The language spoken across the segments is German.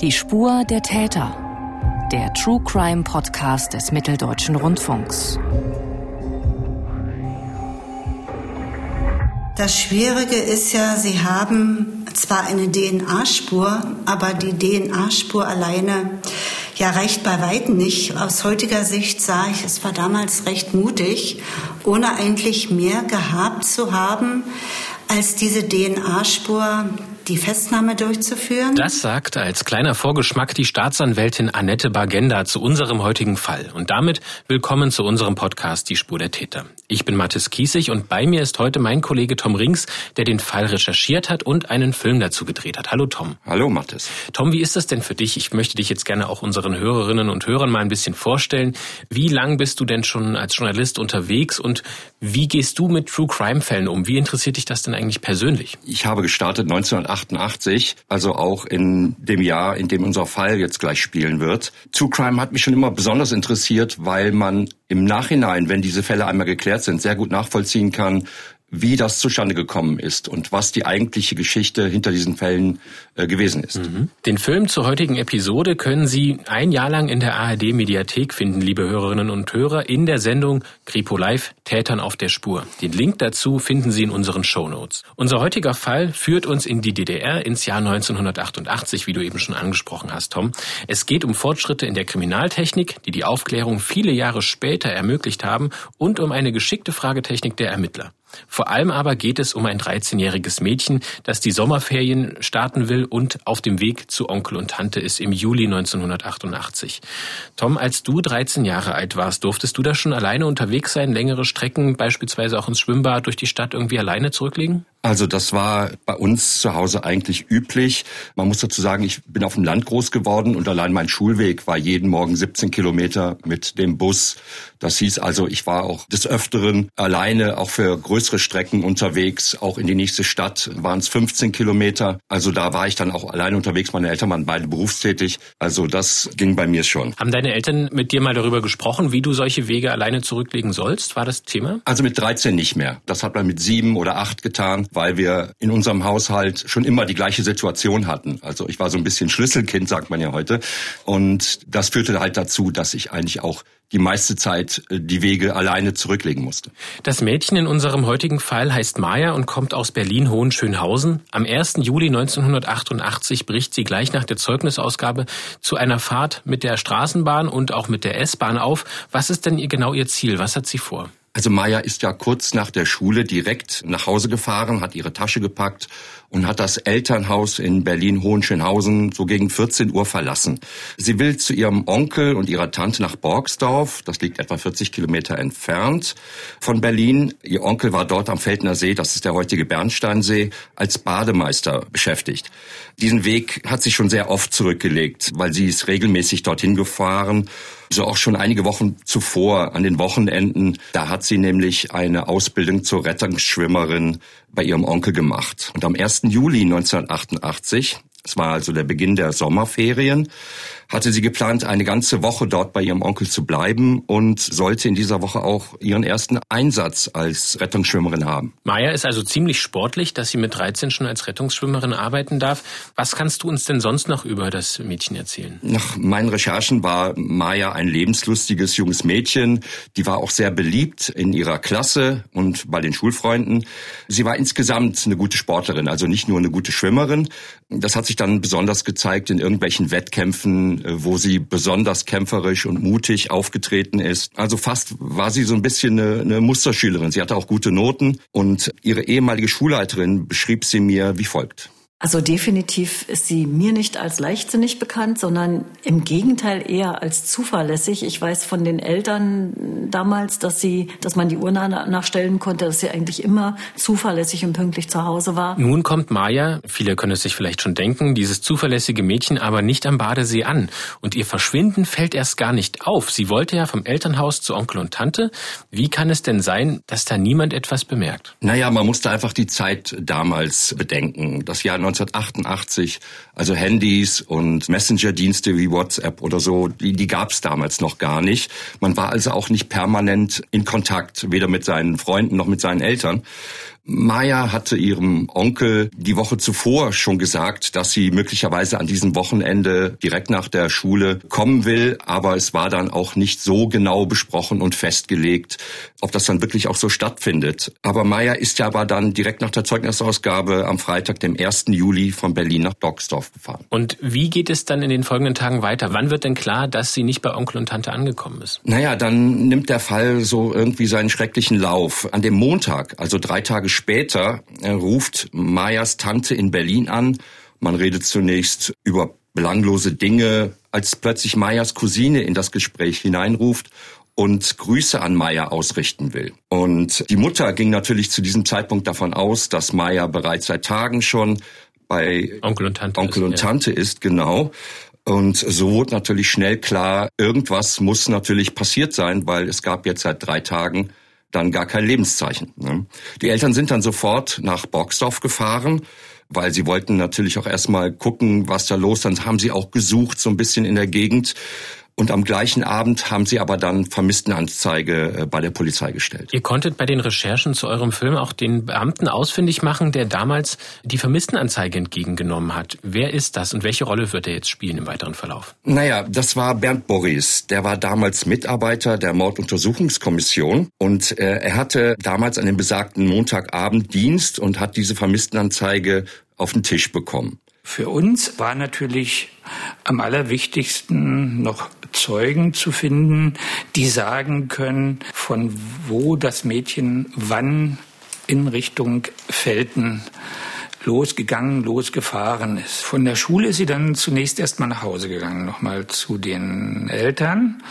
Die Spur der Täter. Der True Crime Podcast des Mitteldeutschen Rundfunks. Das Schwierige ist ja, Sie haben zwar eine DNA-Spur, aber die DNA-Spur alleine ja reicht bei weitem nicht. Aus heutiger Sicht sah ich, es war damals recht mutig, ohne eigentlich mehr gehabt zu haben als diese DNA-Spur die Festnahme durchzuführen. Das sagt als kleiner Vorgeschmack die Staatsanwältin Annette Bagenda zu unserem heutigen Fall. Und damit willkommen zu unserem Podcast Die Spur der Täter. Ich bin Mathis Kiesig und bei mir ist heute mein Kollege Tom Rings, der den Fall recherchiert hat und einen Film dazu gedreht hat. Hallo Tom. Hallo Mathis. Tom, wie ist das denn für dich? Ich möchte dich jetzt gerne auch unseren Hörerinnen und Hörern mal ein bisschen vorstellen. Wie lang bist du denn schon als Journalist unterwegs und wie gehst du mit True Crime Fällen um? Wie interessiert dich das denn eigentlich persönlich? Ich habe gestartet 1980 88, also auch in dem Jahr, in dem unser Fall jetzt gleich spielen wird. True Crime hat mich schon immer besonders interessiert, weil man im Nachhinein, wenn diese Fälle einmal geklärt sind, sehr gut nachvollziehen kann, wie das zustande gekommen ist und was die eigentliche Geschichte hinter diesen Fällen äh, gewesen ist. Mhm. Den Film zur heutigen Episode können Sie ein Jahr lang in der ARD Mediathek finden, liebe Hörerinnen und Hörer, in der Sendung Kripo Live Tätern auf der Spur. Den Link dazu finden Sie in unseren Show Notes. Unser heutiger Fall führt uns in die DDR ins Jahr 1988, wie du eben schon angesprochen hast, Tom. Es geht um Fortschritte in der Kriminaltechnik, die die Aufklärung viele Jahre später ermöglicht haben und um eine geschickte Fragetechnik der Ermittler. Vor allem aber geht es um ein 13-jähriges Mädchen, das die Sommerferien starten will und auf dem Weg zu Onkel und Tante ist im Juli 1988. Tom, als du 13 Jahre alt warst, durftest du da schon alleine unterwegs sein, längere Strecken, beispielsweise auch ins Schwimmbad durch die Stadt irgendwie alleine zurücklegen? Also das war bei uns zu Hause eigentlich üblich. Man muss dazu sagen, ich bin auf dem Land groß geworden und allein mein Schulweg war jeden Morgen 17 Kilometer mit dem Bus. Das hieß also, ich war auch des Öfteren alleine, auch für größere Strecken unterwegs. Auch in die nächste Stadt waren es 15 Kilometer. Also da war ich dann auch alleine unterwegs. Meine Eltern waren beide berufstätig. Also das ging bei mir schon. Haben deine Eltern mit dir mal darüber gesprochen, wie du solche Wege alleine zurücklegen sollst? War das Thema? Also mit 13 nicht mehr. Das hat man mit sieben oder acht getan weil wir in unserem Haushalt schon immer die gleiche Situation hatten. Also ich war so ein bisschen Schlüsselkind, sagt man ja heute. Und das führte halt dazu, dass ich eigentlich auch die meiste Zeit äh, die Wege alleine zurücklegen musste. Das Mädchen in unserem heutigen Fall heißt Maya und kommt aus Berlin-Hohenschönhausen. Am 1. Juli 1988 bricht sie gleich nach der Zeugnisausgabe zu einer Fahrt mit der Straßenbahn und auch mit der S-Bahn auf. Was ist denn genau ihr Ziel? Was hat sie vor? Also Maya ist ja kurz nach der Schule direkt nach Hause gefahren, hat ihre Tasche gepackt und hat das Elternhaus in Berlin-Hohenschönhausen so gegen 14 Uhr verlassen. Sie will zu ihrem Onkel und ihrer Tante nach Borgsdorf, das liegt etwa 40 Kilometer entfernt von Berlin. Ihr Onkel war dort am Feldner See, das ist der heutige Bernsteinsee, als Bademeister beschäftigt. Diesen Weg hat sie schon sehr oft zurückgelegt, weil sie ist regelmäßig dorthin gefahren so auch schon einige Wochen zuvor an den Wochenenden. Da hat sie nämlich eine Ausbildung zur Rettungsschwimmerin bei ihrem Onkel gemacht. Und am 1. Juli 1988, es war also der Beginn der Sommerferien, hatte sie geplant, eine ganze Woche dort bei ihrem Onkel zu bleiben und sollte in dieser Woche auch ihren ersten Einsatz als Rettungsschwimmerin haben. Maya ist also ziemlich sportlich, dass sie mit 13 schon als Rettungsschwimmerin arbeiten darf. Was kannst du uns denn sonst noch über das Mädchen erzählen? Nach meinen Recherchen war Maya ein lebenslustiges junges Mädchen. Die war auch sehr beliebt in ihrer Klasse und bei den Schulfreunden. Sie war insgesamt eine gute Sportlerin, also nicht nur eine gute Schwimmerin. Das hat sich dann besonders gezeigt in irgendwelchen Wettkämpfen, äh, wo sie besonders kämpferisch und mutig aufgetreten ist. Also fast war sie so ein bisschen eine, eine Musterschülerin. Sie hatte auch gute Noten und ihre ehemalige Schulleiterin beschrieb sie mir wie folgt. Also definitiv ist sie mir nicht als leichtsinnig bekannt, sondern im Gegenteil eher als zuverlässig. Ich weiß von den Eltern damals, dass sie, dass man die Uhr nachstellen konnte, dass sie eigentlich immer zuverlässig und pünktlich zu Hause war. Nun kommt Maya, viele können es sich vielleicht schon denken, dieses zuverlässige Mädchen aber nicht am Badesee an. Und ihr Verschwinden fällt erst gar nicht auf. Sie wollte ja vom Elternhaus zu Onkel und Tante. Wie kann es denn sein, dass da niemand etwas bemerkt? Naja, man musste einfach die Zeit damals bedenken. Das Jahr 1988. Also Handys und Messenger-Dienste wie WhatsApp oder so, die, die gab es damals noch gar nicht. Man war also auch nicht permanent in Kontakt, weder mit seinen Freunden noch mit seinen Eltern. Maya hatte ihrem Onkel die Woche zuvor schon gesagt, dass sie möglicherweise an diesem Wochenende direkt nach der Schule kommen will, aber es war dann auch nicht so genau besprochen und festgelegt, ob das dann wirklich auch so stattfindet. Aber Maya ist ja aber dann direkt nach der Zeugnisausgabe am Freitag, dem 1. Juli von Berlin nach Doxdorf gefahren. Und wie geht es dann in den folgenden Tagen weiter? Wann wird denn klar, dass sie nicht bei Onkel und Tante angekommen ist? Naja, dann nimmt der Fall so irgendwie seinen schrecklichen Lauf. An dem Montag, also drei Tage später äh, ruft Mayas Tante in Berlin an. Man redet zunächst über belanglose Dinge, als plötzlich Mayas Cousine in das Gespräch hineinruft und Grüße an Maya ausrichten will. Und die Mutter ging natürlich zu diesem Zeitpunkt davon aus, dass Maya bereits seit Tagen schon bei Onkel und Tante, Onkel ist, und ja. Tante ist, genau. Und so wurde natürlich schnell klar, irgendwas muss natürlich passiert sein, weil es gab jetzt seit drei Tagen dann gar kein Lebenszeichen. Ne? Die Eltern sind dann sofort nach Borgsdorf gefahren, weil sie wollten natürlich auch erstmal gucken, was da los. Dann haben sie auch gesucht, so ein bisschen in der Gegend. Und am gleichen Abend haben sie aber dann Vermisstenanzeige äh, bei der Polizei gestellt. Ihr konntet bei den Recherchen zu eurem Film auch den Beamten ausfindig machen, der damals die Vermisstenanzeige entgegengenommen hat. Wer ist das und welche Rolle wird er jetzt spielen im weiteren Verlauf? Naja, das war Bernd Boris. Der war damals Mitarbeiter der Morduntersuchungskommission und äh, er hatte damals an dem besagten Montagabend Dienst und hat diese Vermisstenanzeige auf den Tisch bekommen. Für uns war natürlich am allerwichtigsten noch Zeugen zu finden, die sagen können, von wo das Mädchen wann in Richtung Felten losgegangen, losgefahren ist. Von der Schule ist sie dann zunächst erstmal nach Hause gegangen, nochmal zu den Eltern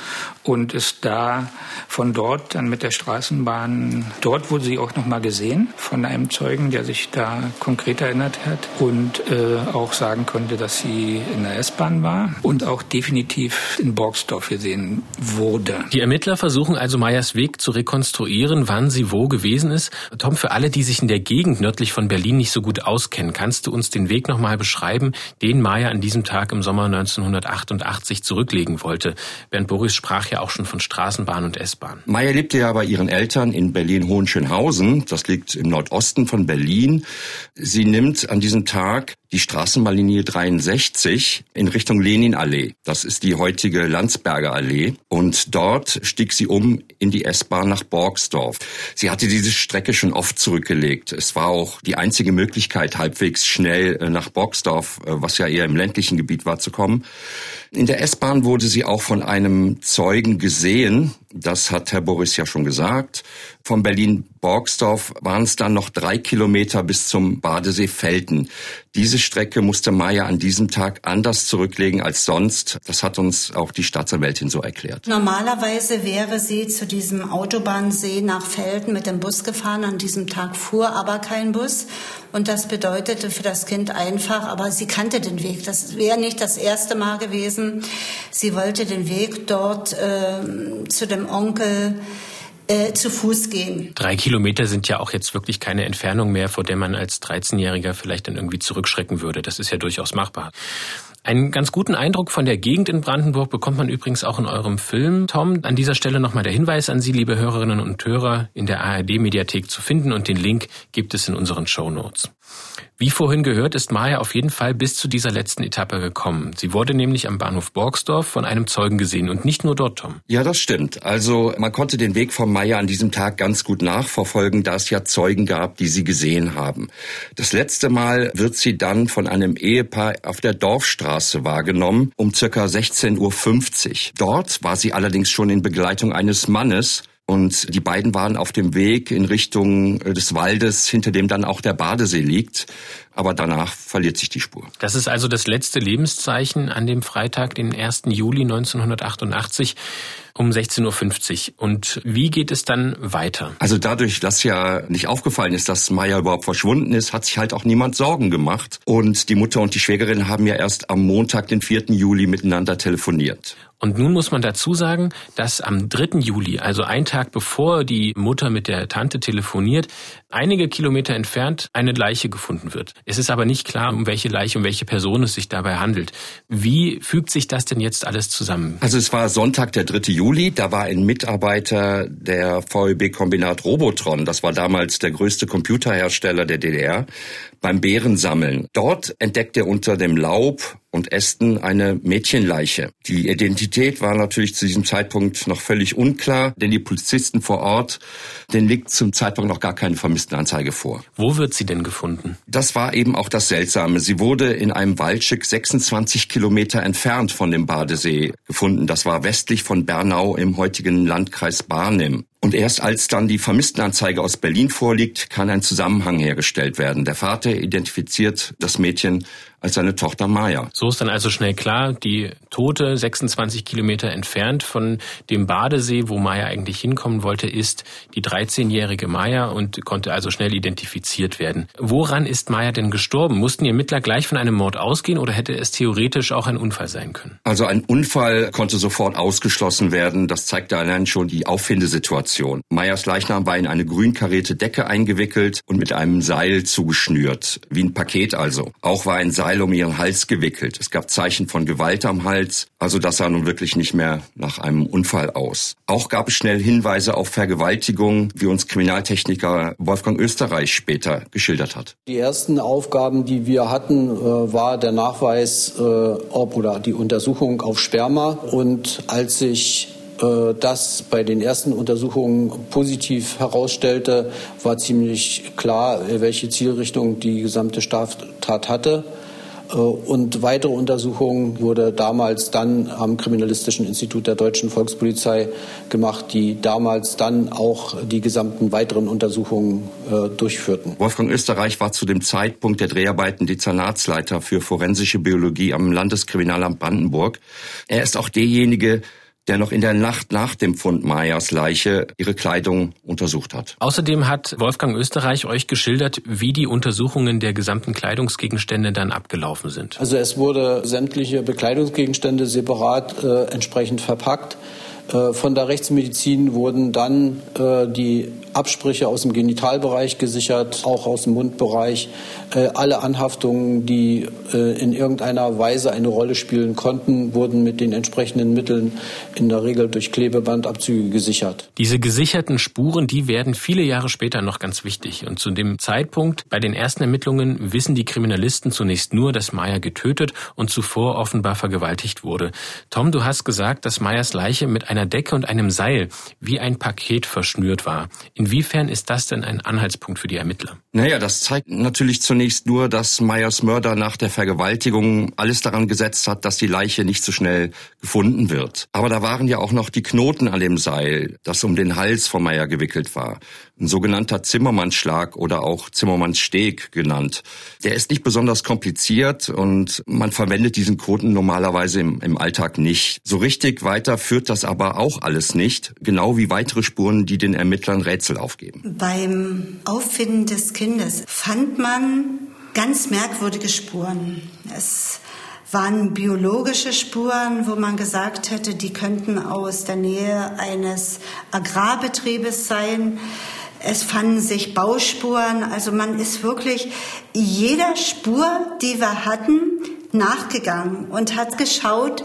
und ist da von dort dann mit der Straßenbahn, dort wurde sie auch nochmal gesehen von einem Zeugen, der sich da konkret erinnert hat und äh, auch sagen konnte, dass sie in der S-Bahn war und auch definitiv in Borgsdorf gesehen wurde. Die Ermittler versuchen also Meyers Weg zu rekonstruieren, wann sie wo gewesen ist. Tom, für alle, die sich in der Gegend nördlich von Berlin nicht so gut auskennen, kannst du uns den Weg nochmal beschreiben, den Maya an diesem Tag im Sommer 1988 zurücklegen wollte? Bernd Boris sprach ja auch schon von Straßenbahn und S-Bahn. Maya lebte ja bei ihren Eltern in Berlin-Hohenschönhausen. Das liegt im Nordosten von Berlin. Sie nimmt an diesem Tag die Straßenbahnlinie 63 in Richtung Leninallee. Das ist die heutige Landsberger Allee. Und dort stieg sie um in die S-Bahn nach Borgsdorf. Sie hatte diese Strecke schon oft zurückgelegt. Es war auch die einzige Möglichkeit, halbwegs schnell äh, nach Borgsdorf, äh, was ja eher im ländlichen Gebiet war, zu kommen. In der S-Bahn wurde sie auch von einem Zeugen gesehen. Das hat Herr Boris ja schon gesagt. Von Berlin-Borgsdorf waren es dann noch drei Kilometer bis zum Badesee Felten. Diese Strecke musste Maya an diesem Tag anders zurücklegen als sonst. Das hat uns auch die Staatsanwältin so erklärt. Normalerweise wäre sie zu diesem Autobahnsee nach Felden mit dem Bus gefahren. An diesem Tag fuhr aber kein Bus. Und das bedeutete für das Kind einfach, aber sie kannte den Weg. Das wäre nicht das erste Mal gewesen. Sie wollte den Weg dort äh, zu dem Onkel äh, zu Fuß gehen. Drei Kilometer sind ja auch jetzt wirklich keine Entfernung mehr, vor der man als 13-Jähriger vielleicht dann irgendwie zurückschrecken würde. Das ist ja durchaus machbar. Einen ganz guten Eindruck von der Gegend in Brandenburg bekommt man übrigens auch in eurem Film, Tom. An dieser Stelle nochmal der Hinweis an Sie, liebe Hörerinnen und Hörer, in der ARD-Mediathek zu finden und den Link gibt es in unseren Show Notes. Wie vorhin gehört, ist Maya auf jeden Fall bis zu dieser letzten Etappe gekommen. Sie wurde nämlich am Bahnhof Borgsdorf von einem Zeugen gesehen und nicht nur dort, Tom. Ja, das stimmt. Also man konnte den Weg von Maya an diesem Tag ganz gut nachverfolgen, da es ja Zeugen gab, die sie gesehen haben. Das letzte Mal wird sie dann von einem Ehepaar auf der Dorfstraße wahrgenommen, um circa 16.50 Uhr. Dort war sie allerdings schon in Begleitung eines Mannes, und die beiden waren auf dem Weg in Richtung des Waldes, hinter dem dann auch der Badesee liegt. Aber danach verliert sich die Spur. Das ist also das letzte Lebenszeichen an dem Freitag, den 1. Juli 1988 um 16.50 Uhr. Und wie geht es dann weiter? Also dadurch, dass ja nicht aufgefallen ist, dass Maya überhaupt verschwunden ist, hat sich halt auch niemand Sorgen gemacht. Und die Mutter und die Schwägerin haben ja erst am Montag, den 4. Juli, miteinander telefoniert. Und nun muss man dazu sagen, dass am 3. Juli, also ein Tag bevor die Mutter mit der Tante telefoniert, einige Kilometer entfernt eine Leiche gefunden wird. Es ist aber nicht klar, um welche Leiche, um welche Person es sich dabei handelt. Wie fügt sich das denn jetzt alles zusammen? Also es war Sonntag, der 3. Juli. Da war ein Mitarbeiter der VEB-Kombinat Robotron, das war damals der größte Computerhersteller der DDR, beim Bärensammeln. Dort entdeckt er unter dem Laub und Ästen eine Mädchenleiche. Die Identität war natürlich zu diesem Zeitpunkt noch völlig unklar, denn die Polizisten vor Ort, denen liegt zum Zeitpunkt noch gar keine Vermisstenanzeige vor. Wo wird sie denn gefunden? Das war eben auch das Seltsame. Sie wurde in einem Waldstück 26 Kilometer entfernt von dem Badesee gefunden. Das war westlich von Bernau im heutigen Landkreis Barnim. Und erst als dann die Vermisstenanzeige aus Berlin vorliegt, kann ein Zusammenhang hergestellt werden. Der Vater identifiziert das Mädchen als seine Tochter Maya. So ist dann also schnell klar, die Tote 26 Kilometer entfernt von dem Badesee, wo Maya eigentlich hinkommen wollte, ist die 13-jährige Maya und konnte also schnell identifiziert werden. Woran ist Maya denn gestorben? Mussten die Ermittler gleich von einem Mord ausgehen oder hätte es theoretisch auch ein Unfall sein können? Also ein Unfall konnte sofort ausgeschlossen werden. Das zeigte allein schon die Auffindesituation. Mayas Leichnam war in eine grün karierte Decke eingewickelt und mit einem Seil zugeschnürt, wie ein Paket also. Auch war ein Seil Seil um ihren Hals gewickelt. Es gab Zeichen von Gewalt am Hals. Also das sah nun wirklich nicht mehr nach einem Unfall aus. Auch gab es schnell Hinweise auf Vergewaltigung, wie uns Kriminaltechniker Wolfgang Österreich später geschildert hat. Die ersten Aufgaben, die wir hatten, äh, war der Nachweis äh, ob oder die Untersuchung auf Sperma. Und als sich äh, das bei den ersten Untersuchungen positiv herausstellte, war ziemlich klar, welche Zielrichtung die gesamte Straftat hatte. Äh, und weitere Untersuchungen wurde damals dann am Kriminalistischen Institut der Deutschen Volkspolizei gemacht, die damals dann auch die gesamten weiteren Untersuchungen äh, durchführten. Wolfgang Österreich war zu dem Zeitpunkt der Dreharbeiten Dezernatsleiter für forensische Biologie am Landeskriminalamt Brandenburg. Er ist auch derjenige, der noch in der Nacht nach dem Fund Mayas Leiche ihre Kleidung untersucht hat. Außerdem hat Wolfgang Österreich euch geschildert, wie die Untersuchungen der gesamten Kleidungsgegenstände dann abgelaufen sind. Also es wurde sämtliche Bekleidungsgegenstände separat äh, entsprechend verpackt. Äh, von der Rechtsmedizin wurden dann äh, die Absprüche aus dem Genitalbereich gesichert, auch aus dem Mundbereich. Äh, alle Anhaftungen, die in irgendeiner Weise eine Rolle spielen konnten, wurden mit den entsprechenden Mitteln in der Regel durch Klebebandabzüge gesichert. Diese gesicherten Spuren, die werden viele Jahre später noch ganz wichtig. Und zu dem Zeitpunkt bei den ersten Ermittlungen wissen die Kriminalisten zunächst nur, dass Meyer getötet und zuvor offenbar vergewaltigt wurde. Tom, du hast gesagt, dass Meyers Leiche mit einer einer Decke und einem Seil wie ein Paket verschnürt war. Inwiefern ist das denn ein Anhaltspunkt für die Ermittler? Naja, das zeigt natürlich zunächst nur, dass Meyers Mörder nach der Vergewaltigung alles daran gesetzt hat, dass die Leiche nicht so schnell gefunden wird. Aber da waren ja auch noch die Knoten an dem Seil, das um den Hals von Meyer gewickelt war. Ein sogenannter Zimmermannsschlag oder auch Zimmermannssteg genannt. Der ist nicht besonders kompliziert und man verwendet diesen Knoten normalerweise im, im Alltag nicht. So richtig weiter führt das aber auch alles nicht, genau wie weitere Spuren, die den Ermittlern Rätsel aufgeben. Beim Auffinden des Kindes fand man ganz merkwürdige Spuren. Es waren biologische Spuren, wo man gesagt hätte, die könnten aus der Nähe eines Agrarbetriebes sein. Es fanden sich Bauspuren. Also man ist wirklich jeder Spur, die wir hatten, nachgegangen und hat geschaut,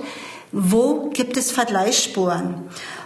wo gibt es Vergleichsspuren.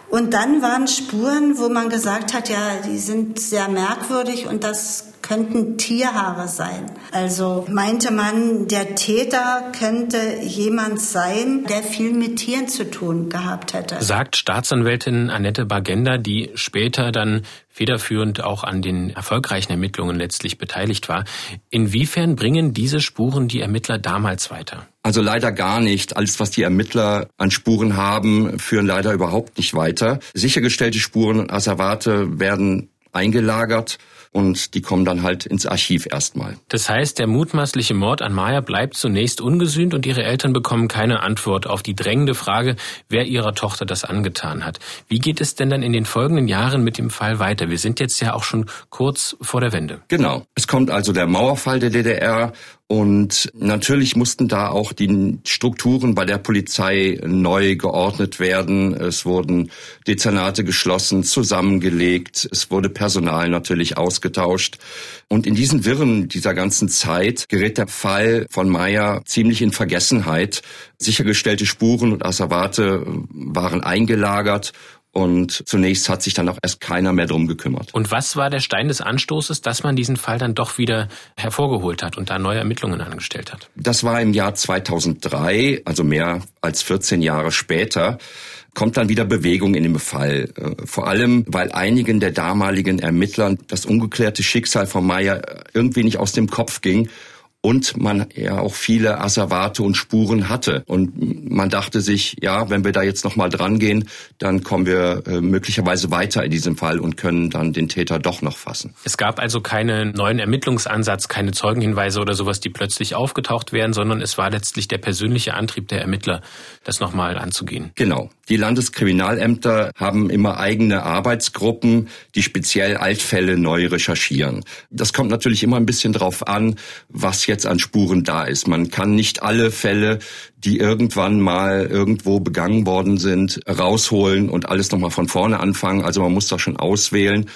Und dann waren Spuren, wo man gesagt hat, ja, die sind sehr merkwürdig und das könnten Tierhaare sein. Also meinte man, der Täter könnte jemand sein, der viel mit Tieren zu tun gehabt hätte. Sagt Staatsanwältin Annette Bagenda, die später dann federführend auch an den erfolgreichen Ermittlungen letztlich beteiligt war. Inwiefern bringen diese Spuren die Ermittler damals weiter? Also leider gar nicht. Alles, was die Ermittler an Spuren haben, führen leider überhaupt nicht weiter. Sichergestellte Spuren und Asservate werden eingelagert und die kommen dann halt ins Archiv erstmal. Das heißt, der mutmaßliche Mord an Maya bleibt zunächst ungesühnt und ihre Eltern bekommen keine Antwort auf die drängende Frage, wer ihrer Tochter das angetan hat. Wie geht es denn dann in den folgenden Jahren mit dem Fall weiter? Wir sind jetzt ja auch schon kurz vor der Wende. Genau. Es kommt also der Mauerfall der DDR Und natürlich mussten da auch die Strukturen bei der Polizei neu geordnet werden. Es wurden Dezernate geschlossen, zusammengelegt. Es wurde Personal natürlich ausgetauscht. Und in diesen Wirren dieser ganzen Zeit gerät der Fall von Meyer ziemlich in Vergessenheit. Sichergestellte Spuren und Asservate waren eingelagert und zunächst hat sich dann auch erst keiner mehr drum gekümmert. Und was war der Stein des Anstoßes, dass man diesen Fall dann doch wieder hervorgeholt hat und da neue Ermittlungen angestellt hat? Das war im Jahr 2003, also mehr als 14 Jahre später kommt dann wieder Bewegung in dem Fall. Äh, vor allem, weil einigen der damaligen Ermittlern das ungeklärte Schicksal von Meyer irgendwie nicht aus dem Kopf ging und man ja auch viele Asservate und Spuren hatte. Und man dachte sich, ja, wenn wir da jetzt nochmal dran gehen, dann kommen wir äh, möglicherweise weiter in diesem Fall und können dann den Täter doch noch fassen. Es gab also keinen neuen Ermittlungsansatz, keine Zeugenhinweise oder sowas, die plötzlich aufgetaucht wären, sondern es war letztlich der persönliche Antrieb der Ermittler, das nochmal anzugehen. Genau. Die Landeskriminalämter haben immer eigene Arbeitsgruppen, die speziell Altfälle neu recherchieren. Das kommt natürlich immer ein bisschen drauf an, was jetzt an Spuren da ist. Man kann nicht alle Fälle, die irgendwann mal irgendwo begangen worden sind, rausholen und alles nochmal von vorne anfangen. Also man muss da schon auswählen.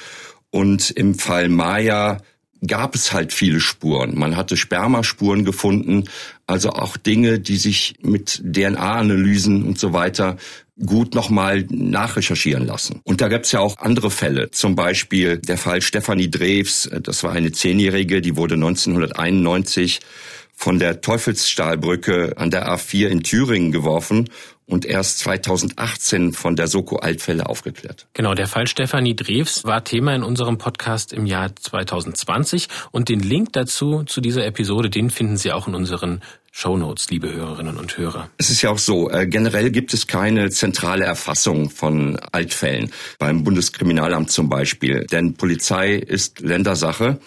Und im Fall Maya gab es halt viele Spuren. Man hatte Spermaspuren gefunden, also auch Dinge, die sich mit DNA-Analysen und so weiter gut nochmal nachrecherchieren lassen. Und da gibt's ja auch andere Fälle, zum Beispiel der Fall Stefanie Drews, das war eine Zehnjährige, die wurde 1991 von der Teufelsstahlbrücke an der A4 in Thüringen geworfen und erst 2018 von der Soko Altfälle aufgeklärt. Genau, der Fall Stefanie Drews war Thema in unserem Podcast im Jahr 2020 und den Link dazu zu dieser Episode, den finden Sie auch in unseren Shownotes, liebe Hörerinnen und Hörer. Es ist ja auch so, äh, generell gibt es keine zentrale Erfassung von Altfällen beim Bundeskriminalamt zum Beispiel, denn Polizei ist Ländersache.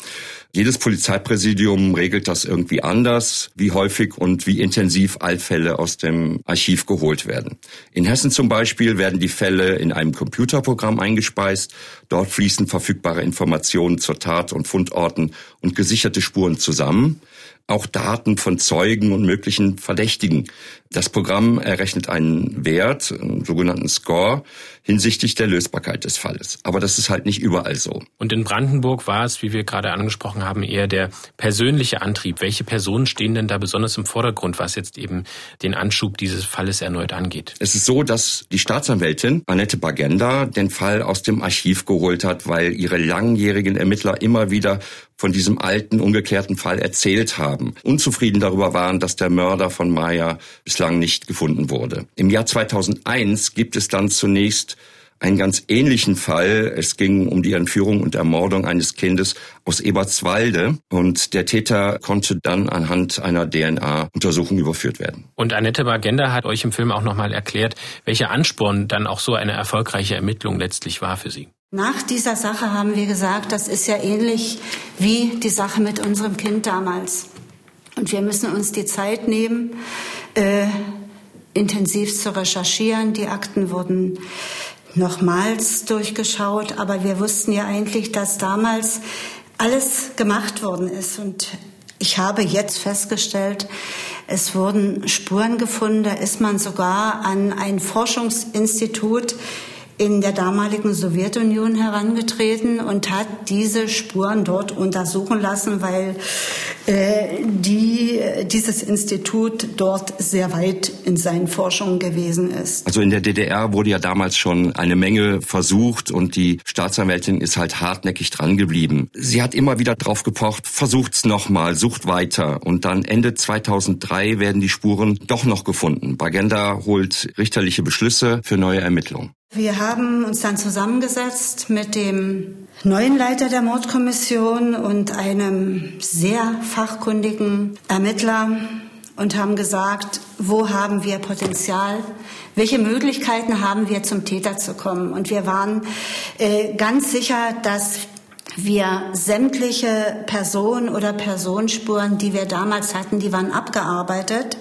Jedes Polizeipräsidium regelt das irgendwie anders, wie häufig und wie intensiv Altfälle aus dem Archiv geholt werden. In Hessen zum Beispiel werden die Fälle in einem Computerprogramm eingespeist. Dort fließen verfügbare Informationen zur Tat und Fundorten und gesicherte Spuren zusammen auch Daten von Zeugen und möglichen Verdächtigen. Das Programm errechnet einen Wert, einen sogenannten Score, hinsichtlich der Lösbarkeit des Falles. Aber das ist halt nicht überall so. Und in Brandenburg war es, wie wir gerade angesprochen haben, eher der persönliche Antrieb. Welche Personen stehen denn da besonders im Vordergrund, was jetzt eben den Anschub dieses Falles erneut angeht? Es ist so, dass die Staatsanwältin Annette Bagenda den Fall aus dem Archiv geholt hat, weil ihre langjährigen Ermittler immer wieder von diesem alten, ungeklärten Fall erzählt haben. Unzufrieden darüber waren, dass der Mörder von Maya bislang nicht gefunden wurde. Im Jahr 2001 gibt es dann zunächst einen ganz ähnlichen Fall. Es ging um die Entführung und Ermordung eines Kindes aus Ebertswalde und der Täter konnte dann anhand einer DNA-Untersuchung überführt werden. Und Annette Bagenda hat euch im Film auch nochmal erklärt, welcher Ansporn dann auch so eine erfolgreiche Ermittlung letztlich war für sie. Nach dieser Sache haben wir gesagt, das ist ja ähnlich wie die Sache mit unserem Kind damals. Und wir müssen uns die Zeit nehmen, äh, intensiv zu recherchieren. Die Akten wurden nochmals durchgeschaut, aber wir wussten ja eigentlich, dass damals alles gemacht worden ist. Und ich habe jetzt festgestellt, es wurden Spuren gefunden, da ist man sogar an ein Forschungsinstitut in der damaligen Sowjetunion herangetreten und hat diese Spuren dort untersuchen lassen, weil äh, die, dieses Institut dort sehr weit in seinen Forschungen gewesen ist. Also in der DDR wurde ja damals schon eine Menge versucht und die Staatsanwältin ist halt hartnäckig dran geblieben. Sie hat immer wieder drauf gepocht, versucht's nochmal, sucht weiter und dann Ende 2003 werden die Spuren doch noch gefunden. Bagenda holt richterliche Beschlüsse für neue Ermittlungen. Wir haben uns dann zusammengesetzt mit dem neuen Leiter der Mordkommission und einem sehr fachkundigen Ermittler und haben gesagt, wo haben wir Potenzial, welche Möglichkeiten haben wir zum Täter zu kommen. Und wir waren äh, ganz sicher, dass wir sämtliche Personen oder Personenspuren, die wir damals hatten, die waren abgearbeitet.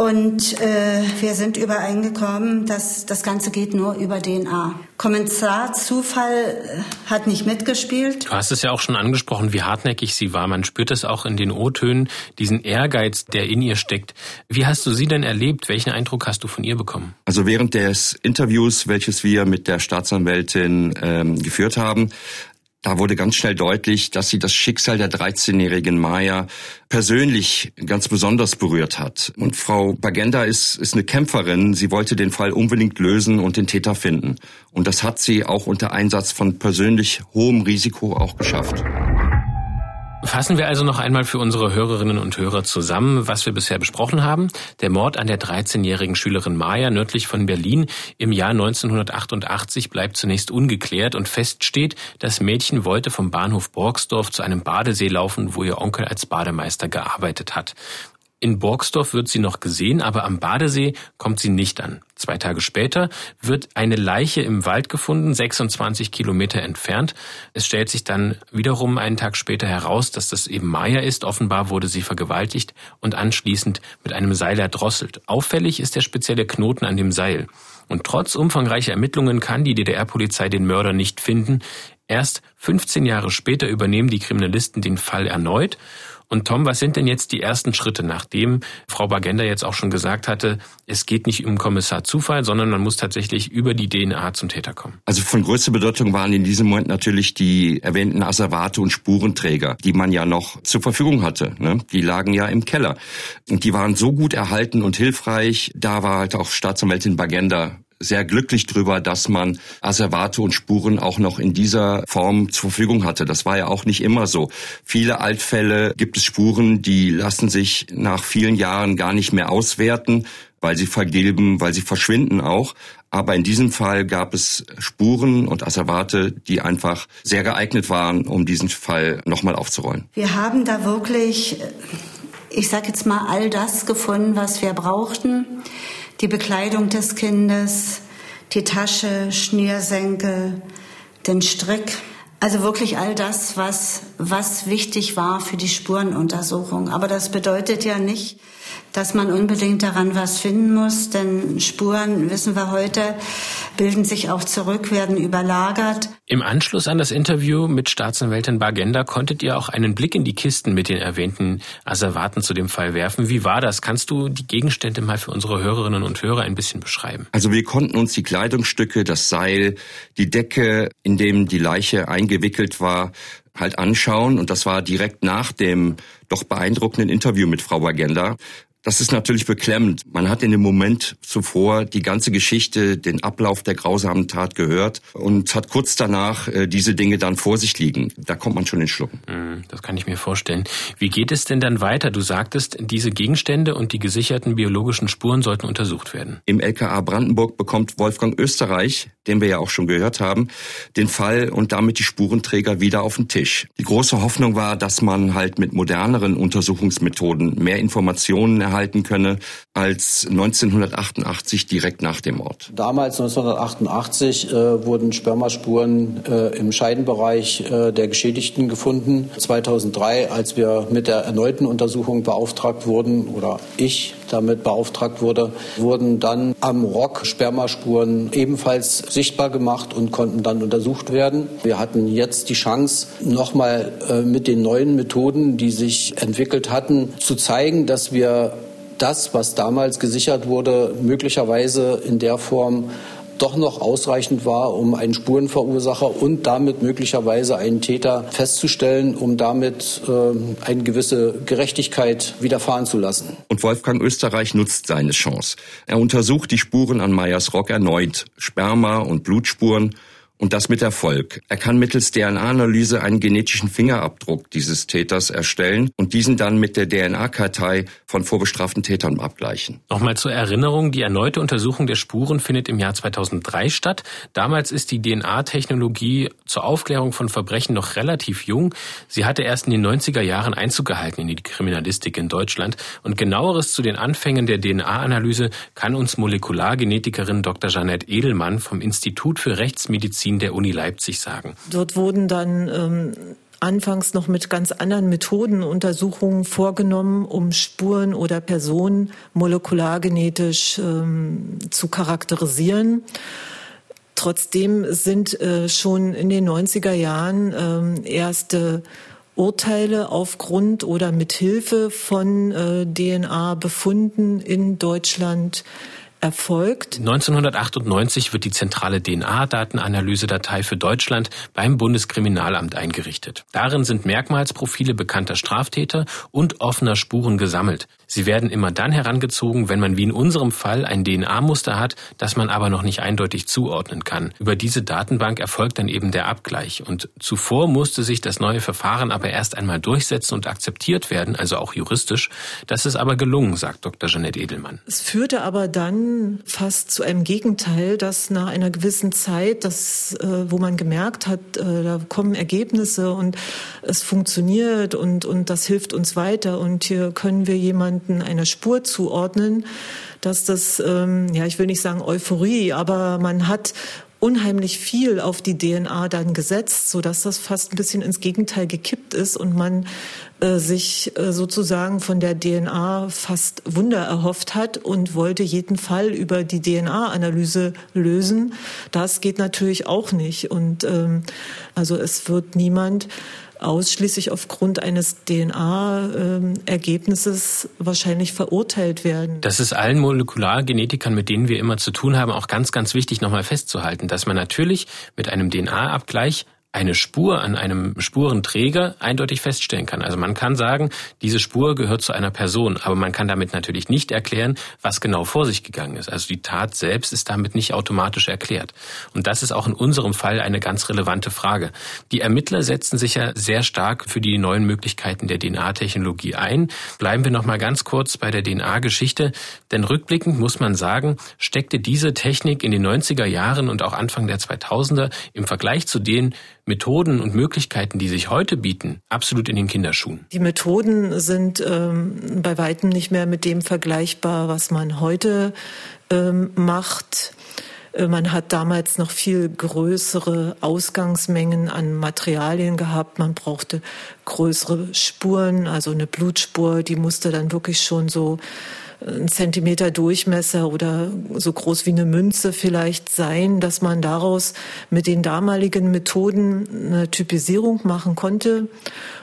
Und äh, wir sind übereingekommen, dass das Ganze geht nur über DNA. Kommissar Zufall äh, hat nicht mitgespielt. Du hast es ja auch schon angesprochen, wie hartnäckig sie war. Man spürt es auch in den O-Tönen, diesen Ehrgeiz, der in ihr steckt. Wie hast du sie denn erlebt? Welchen Eindruck hast du von ihr bekommen? Also während des Interviews, welches wir mit der Staatsanwältin ähm, geführt haben, da wurde ganz schnell deutlich, dass sie das Schicksal der 13-jährigen Maya persönlich ganz besonders berührt hat. Und Frau Bagenda ist, ist eine Kämpferin. Sie wollte den Fall unbedingt lösen und den Täter finden. Und das hat sie auch unter Einsatz von persönlich hohem Risiko auch geschafft. Fassen wir also noch einmal für unsere Hörerinnen und Hörer zusammen, was wir bisher besprochen haben. Der Mord an der 13-jährigen Schülerin Maya nördlich von Berlin im Jahr 1988 bleibt zunächst ungeklärt und feststeht, das Mädchen wollte vom Bahnhof Borgsdorf zu einem Badesee laufen, wo ihr Onkel als Bademeister gearbeitet hat. In Borgsdorf wird sie noch gesehen, aber am Badesee kommt sie nicht an. Zwei Tage später wird eine Leiche im Wald gefunden, 26 Kilometer entfernt. Es stellt sich dann wiederum einen Tag später heraus, dass das eben Maya ist. Offenbar wurde sie vergewaltigt und anschließend mit einem Seil erdrosselt. Auffällig ist der spezielle Knoten an dem Seil. Und trotz umfangreicher Ermittlungen kann die DDR-Polizei den Mörder nicht finden. Erst 15 Jahre später übernehmen die Kriminalisten den Fall erneut und Tom, was sind denn jetzt die ersten Schritte, nachdem Frau Bagenda jetzt auch schon gesagt hatte, es geht nicht um Kommissar Zufall, sondern man muss tatsächlich über die DNA zum Täter kommen? Also von größter Bedeutung waren in diesem Moment natürlich die erwähnten Asservate und Spurenträger, die man ja noch zur Verfügung hatte. Ne? Die lagen ja im Keller. Und die waren so gut erhalten und hilfreich, da war halt auch Staatsanwältin Bagenda sehr glücklich drüber, dass man Asservate und Spuren auch noch in dieser Form zur Verfügung hatte. Das war ja auch nicht immer so. Viele Altfälle gibt es Spuren, die lassen sich nach vielen Jahren gar nicht mehr auswerten, weil sie vergilben, weil sie verschwinden auch. Aber in diesem Fall gab es Spuren und Asservate, die einfach sehr geeignet waren, um diesen Fall nochmal aufzurollen. Wir haben da wirklich, ich sage jetzt mal, all das gefunden, was wir brauchten die Bekleidung des Kindes, die Tasche, Schnürsenkel, den Strick. Also wirklich all das, was, was wichtig war für die Spurenuntersuchung. Aber das bedeutet ja nicht, dass man unbedingt daran was finden muss, denn Spuren, wissen wir heute, bilden sich auch zurück, werden überlagert. Im Anschluss an das Interview mit Staatsanwältin Bargenda konntet ihr auch einen Blick in die Kisten mit den erwähnten Asservaten zu dem Fall werfen. Wie war das? Kannst du die Gegenstände mal für unsere Hörerinnen und Hörer ein bisschen beschreiben? Also wir konnten uns die Kleidungsstücke, das Seil, die Decke, in dem die Leiche eingewickelt war, halt anschauen. Und das war direkt nach dem doch beeindruckenden Interview mit Frau Bagenda. Das ist natürlich beklemmend. Man hat in dem Moment zuvor die ganze Geschichte, den Ablauf der grausamen Tat gehört und hat kurz danach äh, diese Dinge dann vor sich liegen. Da kommt man schon in Schlucken. Hm, das kann ich mir vorstellen. Wie geht es denn dann weiter? Du sagtest, diese Gegenstände und die gesicherten biologischen Spuren sollten untersucht werden. Im LKA Brandenburg bekommt Wolfgang Österreich, den wir ja auch schon gehört haben, den Fall und damit die Spurenträger wieder auf den Tisch. Die große Hoffnung war, dass man halt mit moderneren Untersuchungsmethoden mehr Informationen erhalten könne als 1988 direkt nach dem Mord. Damals 1988 äh, wurden Spermaspuren äh, im Scheidenbereich äh, der Geschädigten gefunden. 2003, als wir mit der erneuten Untersuchung beauftragt wurden oder ich damit beauftragt wurde, wurden dann am Rock Spermaspuren ebenfalls sichtbar gemacht und konnten dann untersucht werden. Wir hatten jetzt die Chance, nochmal äh, mit den neuen Methoden, die sich entwickelt hatten, zu zeigen, dass wir das, was damals gesichert wurde, möglicherweise in der Form doch noch ausreichend war, um einen Spurenverursacher und damit möglicherweise einen Täter festzustellen, um damit äh, eine gewisse Gerechtigkeit widerfahren zu lassen. Und Wolfgang Österreich nutzt seine Chance. Er untersucht die Spuren an Meyers Rock erneut, Sperma und Blutspuren und das mit Erfolg. Er kann mittels DNA-Analyse einen genetischen Fingerabdruck dieses Täters erstellen und diesen dann mit der DNA-Kartei von vorbestraften Tätern abgleichen. Nochmal zur Erinnerung, die erneute Untersuchung der Spuren findet im Jahr 2003 statt. Damals ist die DNA-Technologie zur Aufklärung von Verbrechen noch relativ jung. Sie hatte erst in den 90er Jahren Einzug gehalten in die Kriminalistik in Deutschland. Und genaueres zu den Anfängen der DNA-Analyse kann uns Molekulargenetikerin Dr. Janette Edelmann vom Institut für Rechtsmedizin Medizin der Uni Leipzig sagen. Dort wurden dann ähm, anfangs noch mit ganz anderen Methoden Untersuchungen vorgenommen, um Spuren oder Personen molekulargenetisch ähm, zu charakterisieren. Trotzdem sind äh, schon in den 90er Jahren ähm, erste Urteile aufgrund oder mit Hilfe von äh, DNA-Befunden in Deutschland erfolgt. 1998 wird die zentrale DNA-Datenanalyse-Datei für Deutschland beim Bundeskriminalamt eingerichtet. Darin sind Merkmalsprofile bekannter Straftäter und offener Spuren gesammelt. Sie werden immer dann herangezogen, wenn man wie in unserem Fall ein DNA-Muster hat, das man aber noch nicht eindeutig zuordnen kann. Über diese Datenbank erfolgt dann eben der Abgleich. Und zuvor musste sich das neue Verfahren aber erst einmal durchsetzen und akzeptiert werden, also auch juristisch. Das ist aber gelungen, sagt Dr. Jeanette Edelmann. Es führte aber dann fast zu einem Gegenteil, dass nach einer gewissen Zeit, das, äh, wo man gemerkt hat, äh, da kommen Ergebnisse und es funktioniert und, und das hilft uns weiter und hier können wir jemanden jemanden einer Spur zuordnen, dass das, ähm, ja, ich will nicht sagen Euphorie, aber man hat unheimlich viel auf die DNA dann gesetzt, so dass das fast ein bisschen ins Gegenteil gekippt ist und man äh, sich äh, sozusagen von der DNA fast Wunder erhofft hat und wollte jeden Fall über die DNA-Analyse lösen. Das geht natürlich auch nicht und ähm, also es wird niemand ausschließlich aufgrund eines DNA-Ergebnisses wahrscheinlich verurteilt werden. Das ist allen Molekulargenetikern, mit denen wir immer zu tun haben, auch ganz, ganz wichtig nochmal festzuhalten, dass man natürlich mit einem DNA-Abgleich eine Spur an einem Spurenträger eindeutig feststellen kann. Also man kann sagen, diese Spur gehört zu einer Person, aber man kann damit natürlich nicht erklären, was genau vor sich gegangen ist. Also die Tat selbst ist damit nicht automatisch erklärt. Und das ist auch in unserem Fall eine ganz relevante Frage. Die Ermittler setzen sich ja sehr stark für die neuen Möglichkeiten der DNA-Technologie ein. Bleiben wir noch mal ganz kurz bei der DNA-Geschichte, denn rückblickend muss man sagen, steckte diese Technik in den 90er Jahren und auch Anfang der 2000er im Vergleich zu den Methoden und Möglichkeiten, die sich heute bieten, absolut in den Kinderschuhen. Die Methoden sind ähm, bei weitem nicht mehr mit dem vergleichbar, was man heute ähm, macht. Äh, man hat damals noch viel größere Ausgangsmengen an Materialien gehabt. Man brauchte größere Spuren, also eine Blutspur, die musste dann wirklich schon so ein Zentimeter Durchmesser oder so groß wie eine Münze vielleicht sein, dass man daraus mit den damaligen Methoden eine Typisierung machen konnte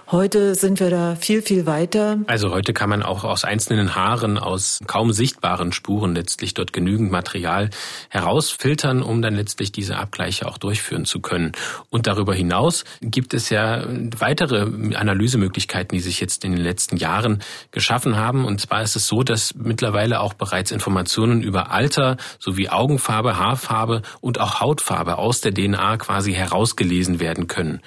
Heute sind wir da viel, viel weiter. Also heute kann man auch aus einzelnen Haaren, aus kaum sichtbaren Spuren letztlich dort genügend Material herausfiltern, um dann letztlich diese Abgleiche auch durchführen zu können. Und darüber hinaus gibt es ja weitere Analysemöglichkeiten, die sich jetzt in den letzten Jahren geschaffen haben. Und zwar ist es so, dass mittlerweile auch bereits Informationen über Alter sowie Augenfarbe, Haarfarbe und auch Hautfarbe aus der DNA quasi herausgelesen werden können.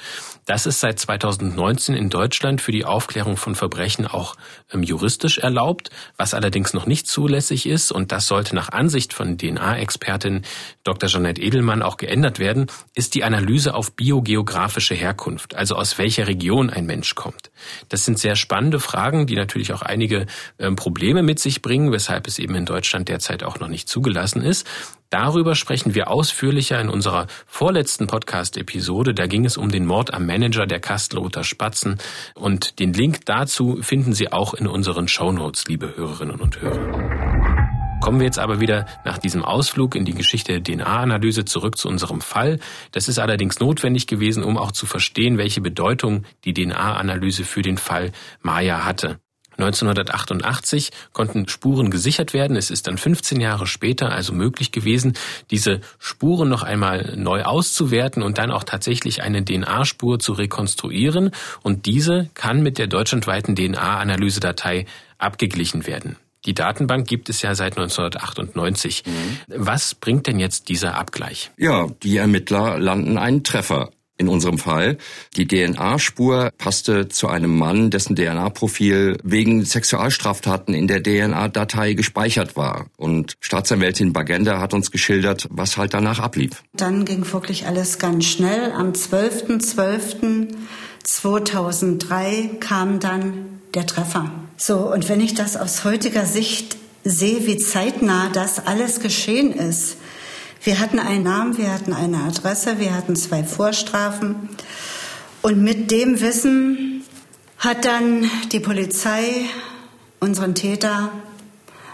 Das ist seit 2019 in Deutschland für die Aufklärung von Verbrechen auch ähm, juristisch erlaubt, was allerdings noch nicht zulässig ist. Und das sollte nach Ansicht von DNA-Expertin Dr. Jeanette Edelmann auch geändert werden, ist die Analyse auf biogeografische Herkunft, also aus welcher Region ein Mensch kommt. Das sind sehr spannende Fragen, die natürlich auch einige ähm, Probleme mit sich bringen, weshalb es eben in Deutschland derzeit auch noch nicht zugelassen ist. Darüber sprechen wir ausführlicher in unserer vorletzten Podcast-Episode. Da ging es um den Mord am Manager der Kastelroter Spatzen. Und den Link dazu finden Sie auch in unseren Shownotes, liebe Hörerinnen und Hörer. Kommen wir jetzt aber wieder nach diesem Ausflug in die Geschichte der DNA-Analyse zurück zu unserem Fall. Das ist allerdings notwendig gewesen, um auch zu verstehen, welche Bedeutung die DNA-Analyse für den Fall Maya hatte. 1988 konnten Spuren gesichert werden. Es ist dann 15 Jahre später also möglich gewesen, diese Spuren noch einmal neu auszuwerten und dann auch tatsächlich eine DNA-Spur zu rekonstruieren. Und diese kann mit der deutschlandweiten DNA-Analysedatei abgeglichen werden. Die Datenbank gibt es ja seit 1998. Mhm. Was bringt denn jetzt dieser Abgleich? Ja, die Ermittler landen einen Treffer in unserem Fall. Die DNA-Spur passte zu einem Mann, dessen DNA-Profil wegen Sexualstraftaten in der DNA-Datei gespeichert war. Und Staatsanwältin Bagenda hat uns geschildert, was halt danach ablief. Dann ging wirklich alles ganz schnell. Am 12.12.2003 kam dann der Treffer. So, und wenn ich das aus heutiger Sicht sehe, wie zeitnah das alles geschehen ist, wir hatten einen Namen, wir hatten eine Adresse, wir hatten zwei Vorstrafen. Und mit dem Wissen hat dann die Polizei unseren Täter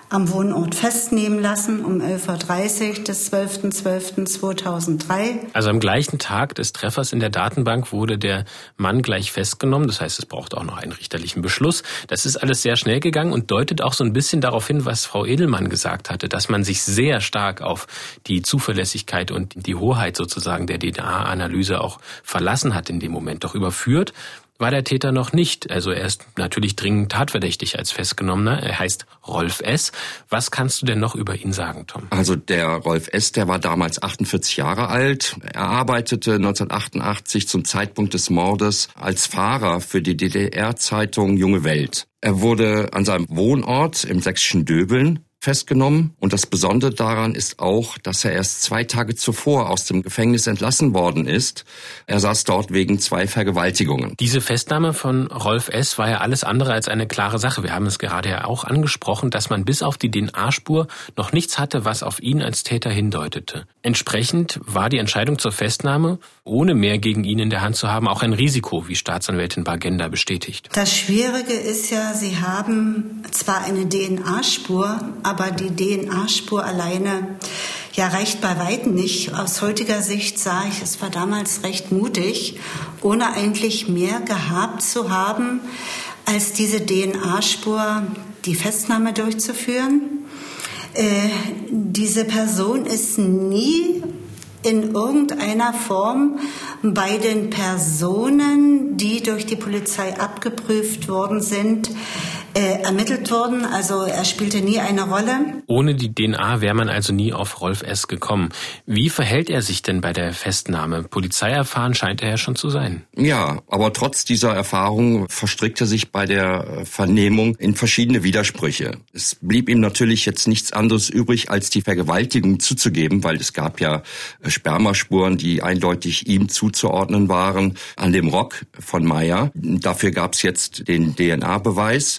am Wohnort festnehmen lassen um 11.30 Uhr des 12.12.2003. Also am gleichen Tag des Treffers in der Datenbank wurde der Mann gleich festgenommen. Das heißt, es braucht auch noch einen richterlichen Beschluss. Das ist alles sehr schnell gegangen und deutet auch so ein bisschen darauf hin, was Frau Edelmann gesagt hatte, dass man sich sehr stark auf die Zuverlässigkeit und die Hoheit sozusagen der DNA-Analyse auch verlassen hat in dem Moment. Doch überführt war der Täter noch nicht. Also er ist natürlich dringend tatverdächtig als Festgenommener. Er heißt Rolf S. Was kannst du denn noch über ihn sagen, Tom? Also der Rolf S., der war damals 48 Jahre alt. Er arbeitete 1988 zum Zeitpunkt des Mordes als Fahrer für die DDR-Zeitung Junge Welt. Er wurde an seinem Wohnort im sächsischen Döbeln festgenommen. Und das Besondere daran ist auch, dass er erst zwei Tage zuvor aus dem Gefängnis entlassen worden ist. Er saß dort wegen zwei Vergewaltigungen. Diese Festnahme von Rolf S. war ja alles andere als eine klare Sache. Wir haben es gerade ja auch angesprochen, dass man bis auf die DNA-Spur noch nichts hatte, was auf ihn als Täter hindeutete. Entsprechend war die Entscheidung zur Festnahme, ohne mehr gegen ihn in der Hand zu haben, auch ein Risiko, wie Staatsanwältin Bargenda bestätigt. Das Schwierige ist ja, Sie haben zwar eine DNA-Spur, aber die DNA-Spur alleine ja reicht bei weitem nicht. Aus heutiger Sicht sah ich, es war damals recht mutig, ohne eigentlich mehr gehabt zu haben, als diese DNA-Spur die Festnahme durchzuführen. Äh, diese Person ist nie in irgendeiner Form bei den Personen, die durch die Polizei abgeprüft worden sind, äh, ermittelt worden. Also er spielte nie eine Rolle. Ohne die DNA wäre man also nie auf Rolf S. gekommen. Wie verhält er sich denn bei der Festnahme? Polizei erfahren scheint er ja schon zu sein. Ja, aber trotz dieser Erfahrung verstrickt er sich bei der Vernehmung in verschiedene Widersprüche. Es blieb ihm natürlich jetzt nichts anderes übrig, als die Vergewaltigung zuzugeben, weil es gab ja äh, Spermaspuren, die eindeutig ihm zuzuordnen waren an dem Rock von Meyer. Dafür gab es jetzt den DNA-Beweis.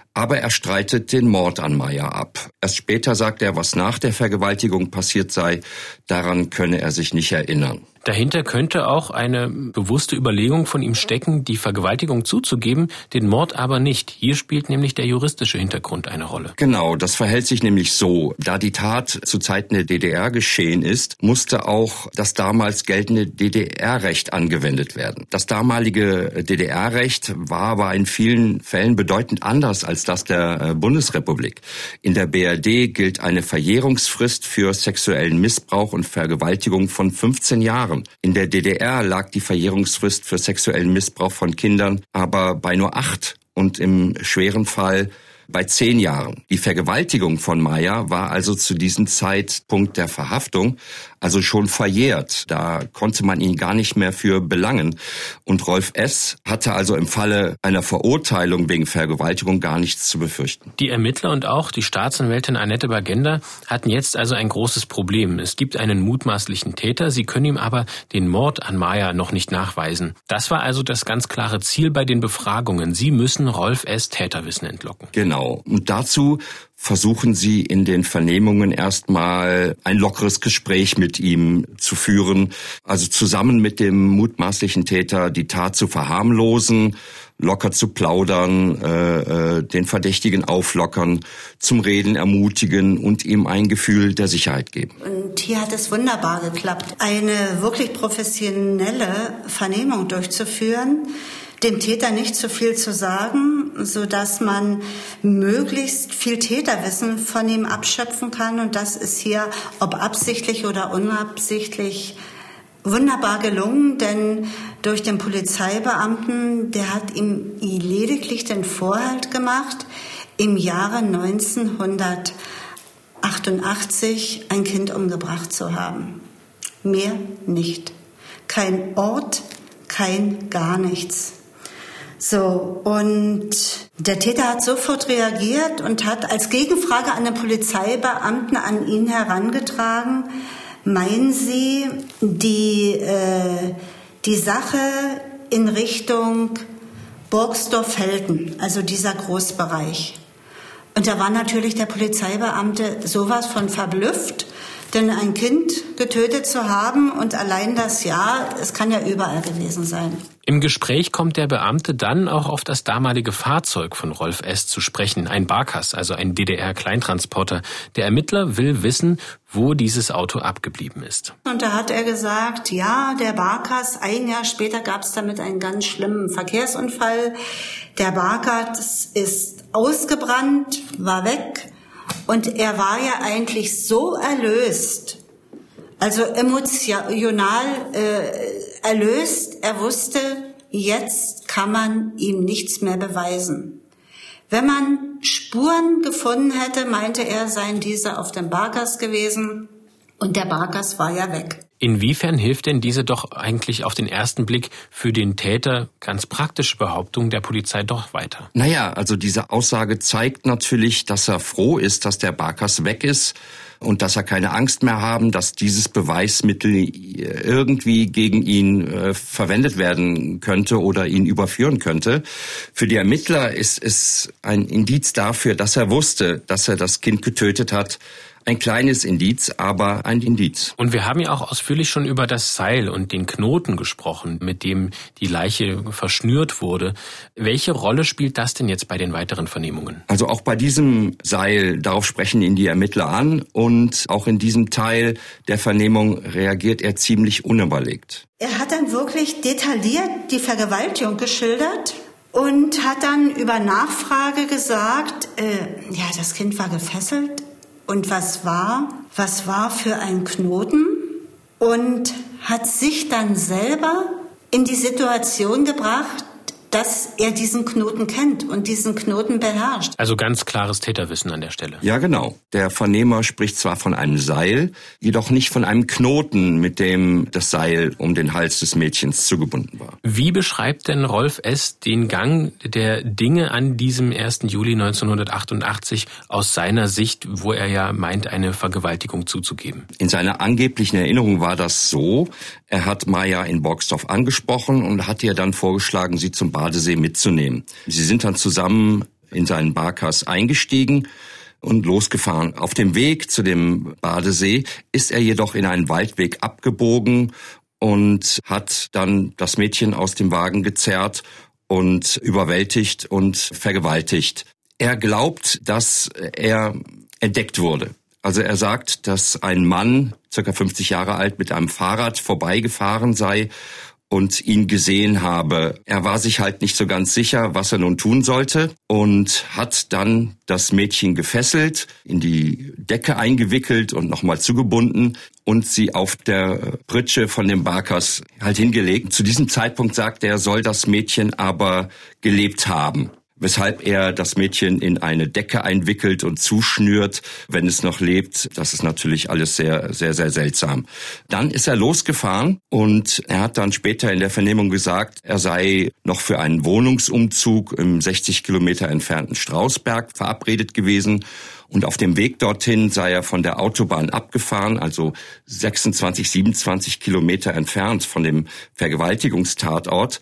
Aber er streitet den Mord an Meyer ab. Erst später sagt er, was nach der Vergewaltigung passiert sei, daran könne er sich nicht erinnern. Dahinter könnte auch eine bewusste Überlegung von ihm stecken, die Vergewaltigung zuzugeben, den Mord aber nicht. Hier spielt nämlich der juristische Hintergrund eine Rolle. Genau, das verhält sich nämlich so. Da die Tat zu Zeiten der DDR geschehen ist, musste auch das damals geltende DDR-Recht angewendet werden. Das damalige DDR-Recht war aber in vielen Fällen bedeutend anders als das der äh, Bundesrepublik. In der BRD gilt eine Verjährungsfrist für sexuellen Missbrauch und Vergewaltigung von 15 Jahren. Jahren. In der DDR lag die Verjährungsfrist für sexuellen Missbrauch von Kindern aber bei nur acht und im schweren Fall bei zehn Jahren. Die Vergewaltigung von Meyer war also zu diesem Zeitpunkt der Verhaftung also schon verjährt. Da konnte man ihn gar nicht mehr für belangen. Und Rolf S. hatte also im Falle einer Verurteilung wegen Vergewaltigung gar nichts zu befürchten. Die Ermittler und auch die Staatsanwältin Annette Bagenda hatten jetzt also ein großes Problem. Es gibt einen mutmaßlichen Täter, sie können ihm aber den Mord an Maya noch nicht nachweisen. Das war also das ganz klare Ziel bei den Befragungen. Sie müssen Rolf S. Täterwissen entlocken. Genau. Und dazu versuchen Sie in den Vernehmungen erstmal ein lockeres Gespräch mit ihm zu führen, also zusammen mit dem mutmaßlichen Täter die Tat zu verharmlosen, locker zu plaudern, äh, äh, den Verdächtigen auflockern, zum Reden ermutigen und ihm ein Gefühl der Sicherheit geben. Und hier hat es wunderbar geklappt, eine wirklich professionelle Vernehmung durchzuführen dem Täter nicht zu viel zu sagen, so dass man möglichst viel Täterwissen von ihm abschöpfen kann. Und das ist hier, ob absichtlich oder unabsichtlich, wunderbar gelungen, denn durch den Polizeibeamten, der hat ihm lediglich den Vorhalt gemacht, im Jahre 1988 ein Kind umgebracht zu haben. Mehr nicht. Kein Ort, kein gar nichts. So, und der Täter hat sofort reagiert und hat als Gegenfrage an den Polizeibeamten an ihn herangetragen, meinen Sie die, äh, die Sache in Richtung Burgsdorf-Felden, also dieser Großbereich. Und da war natürlich der Polizeibeamte sowas von verblüfft, Denn ein Kind getötet zu haben und allein das Jahr, es kann ja überall gewesen sein. Im Gespräch kommt der Beamte dann auch auf das damalige Fahrzeug von Rolf S. zu sprechen, ein Barkas, also ein DDR-Kleintransporter. Der Ermittler will wissen, wo dieses Auto abgeblieben ist. Und da hat er gesagt, ja, der Barkas, ein Jahr später gab es damit einen ganz schlimmen Verkehrsunfall. Der Barkas ist ausgebrannt, war weg und er war ja eigentlich so erlöst, also emotional äh, erlöst. Er wusste, jetzt kann man ihm nichts mehr beweisen. Wenn man Spuren gefunden hätte, meinte er, seien diese auf dem Barkas gewesen. Und der Barkas war ja weg. Inwiefern hilft denn diese doch eigentlich auf den ersten Blick für den Täter ganz praktische Behauptung der Polizei doch weiter? Naja, also diese Aussage zeigt natürlich, dass er froh ist, dass der Barkas weg ist und dass er keine Angst mehr haben, dass dieses Beweismittel irgendwie gegen ihn äh, verwendet werden könnte oder ihn überführen könnte. Für die Ermittler ist es ein Indiz dafür, dass er wusste, dass er das Kind getötet hat ein kleines Indiz, aber ein Indiz. Und wir haben ja auch ausführlich schon über das Seil und den Knoten gesprochen, mit dem die Leiche verschnürt wurde. Welche Rolle spielt das denn jetzt bei den weiteren Vernehmungen? Also auch bei diesem Seil, darauf sprechen ihn die Ermittler an und auch in diesem Teil der Vernehmung reagiert er ziemlich unüberlegt. Er hat dann wirklich detailliert die Vergewaltigung geschildert und hat dann über Nachfrage gesagt, äh, ja, das Kind war gefesselt, und was war, was war für ein Knoten? Und hat sich dann selber in die Situation gebracht, dass er diesen Knoten kennt und diesen Knoten beherrscht. Also ganz klares Täterwissen an der Stelle. Ja, genau. Der Vernehmer spricht zwar von einem Seil, jedoch nicht von einem Knoten, mit dem das Seil um den Hals des Mädchens zugebunden war. Wie beschreibt denn Rolf S. den Gang der Dinge an diesem 1. Juli 1988 aus seiner Sicht, wo er ja meint, eine Vergewaltigung zuzugeben? In seiner angeblichen Erinnerung war das so, er hat Maya in Borgsdorf angesprochen und hat ihr dann vorgeschlagen, sie zum Badesee mitzunehmen. Sie sind dann zusammen in seinen Barkas eingestiegen und losgefahren. Auf dem Weg zu dem Badesee ist er jedoch in einen Waldweg abgebogen und hat dann das Mädchen aus dem Wagen gezerrt und überwältigt und vergewaltigt. Er glaubt, dass er entdeckt wurde. Also er sagt, dass ein Mann, circa 50 Jahre alt, mit einem Fahrrad vorbeigefahren sei und ihn gesehen habe. Er war sich halt nicht so ganz sicher, was er nun tun sollte und hat dann das Mädchen gefesselt, in die Decke eingewickelt und nochmal zugebunden und sie auf der Pritsche von dem Barkers halt hingelegt. Zu diesem Zeitpunkt sagt er, soll das Mädchen aber gelebt haben weshalb er das Mädchen in eine Decke einwickelt und zuschnürt, wenn es noch lebt. Das ist natürlich alles sehr, sehr, sehr seltsam. Dann ist er losgefahren und er hat dann später in der Vernehmung gesagt, er sei noch für einen Wohnungsumzug im 60 Kilometer entfernten Strausberg verabredet gewesen. Und auf dem Weg dorthin sei er von der Autobahn abgefahren, also 26, 27 Kilometer entfernt von dem Vergewaltigungstatort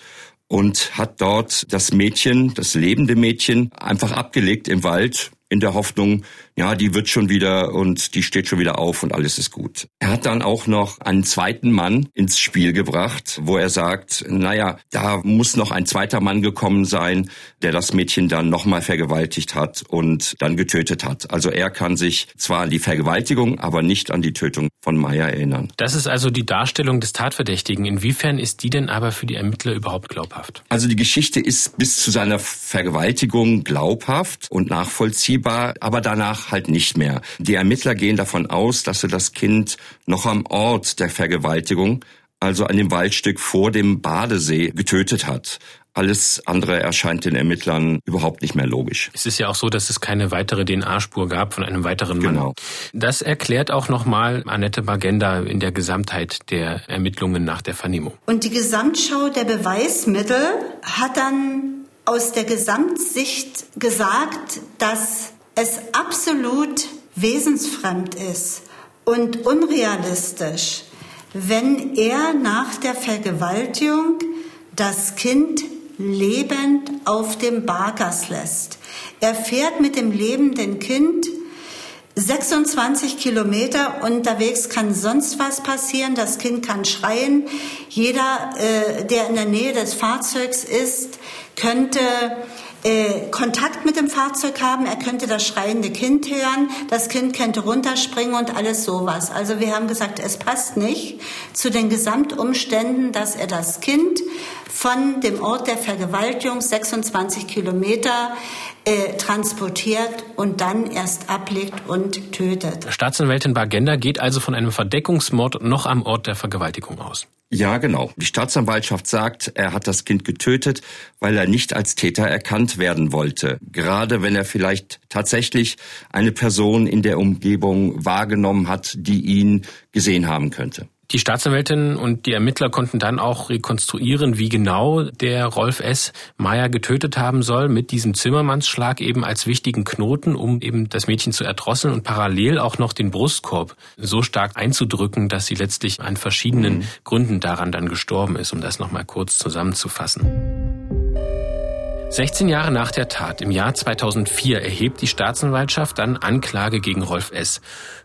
und hat dort das Mädchen, das lebende Mädchen, einfach abgelegt im Wald in der Hoffnung, ja, die wird schon wieder und die steht schon wieder auf und alles ist gut. Er hat dann auch noch einen zweiten Mann ins Spiel gebracht, wo er sagt, naja, da muss noch ein zweiter Mann gekommen sein, der das Mädchen dann nochmal vergewaltigt hat und dann getötet hat. Also er kann sich zwar an die Vergewaltigung, aber nicht an die Tötung von Maya erinnern. Das ist also die Darstellung des Tatverdächtigen. Inwiefern ist die denn aber für die Ermittler überhaupt glaubhaft? Also die Geschichte ist bis zu seiner Vergewaltigung glaubhaft und nachvollziehbar, aber danach halt nicht mehr. Die Ermittler gehen davon aus, dass er das Kind noch am Ort der Vergewaltigung, also an dem Waldstück vor dem Badesee, getötet hat. Alles andere erscheint den Ermittlern überhaupt nicht mehr logisch. Es ist ja auch so, dass es keine weitere DNA-Spur gab von einem weiteren Mann. Genau. Das erklärt auch nochmal Annette Magenda in der Gesamtheit der Ermittlungen nach der Vernehmung. Und die Gesamtschau der Beweismittel hat dann aus der Gesamtsicht gesagt, dass es absolut wesensfremd ist und unrealistisch, wenn er nach der Vergewaltigung das Kind lebend auf dem Bargas lässt. Er fährt mit dem lebenden Kind 26 Kilometer unterwegs kann sonst was passieren. Das Kind kann schreien. Jeder, äh, der in der Nähe des Fahrzeugs ist, könnte äh, Kontakt mit dem Fahrzeug haben. Er könnte das schreiende Kind hören. Das Kind könnte runterspringen und alles sowas. Also wir haben gesagt, es passt nicht zu den Gesamtumständen, dass er das Kind von dem Ort der Vergewaltigung 26 Kilometer äh, transportiert und dann erst ablegt und tötet. Staatsanwältin Bargenda geht also von einem Verdeckungsmord noch am Ort der Vergewaltigung aus. Ja, genau. Die Staatsanwaltschaft sagt, er hat das Kind getötet, weil er nicht als Täter erkannt werden wollte. Gerade wenn er vielleicht tatsächlich eine Person in der Umgebung wahrgenommen hat, die ihn gesehen haben könnte. Die Staatsanwältin und die Ermittler konnten dann auch rekonstruieren, wie genau der Rolf S. Meyer getötet haben soll, mit diesem Zimmermannsschlag eben als wichtigen Knoten, um eben das Mädchen zu erdrosseln und parallel auch noch den Brustkorb so stark einzudrücken, dass sie letztlich an verschiedenen mhm. Gründen daran dann gestorben ist, um das nochmal kurz zusammenzufassen. 16 Jahre nach der Tat, im Jahr 2004, erhebt die Staatsanwaltschaft dann Anklage gegen Rolf S.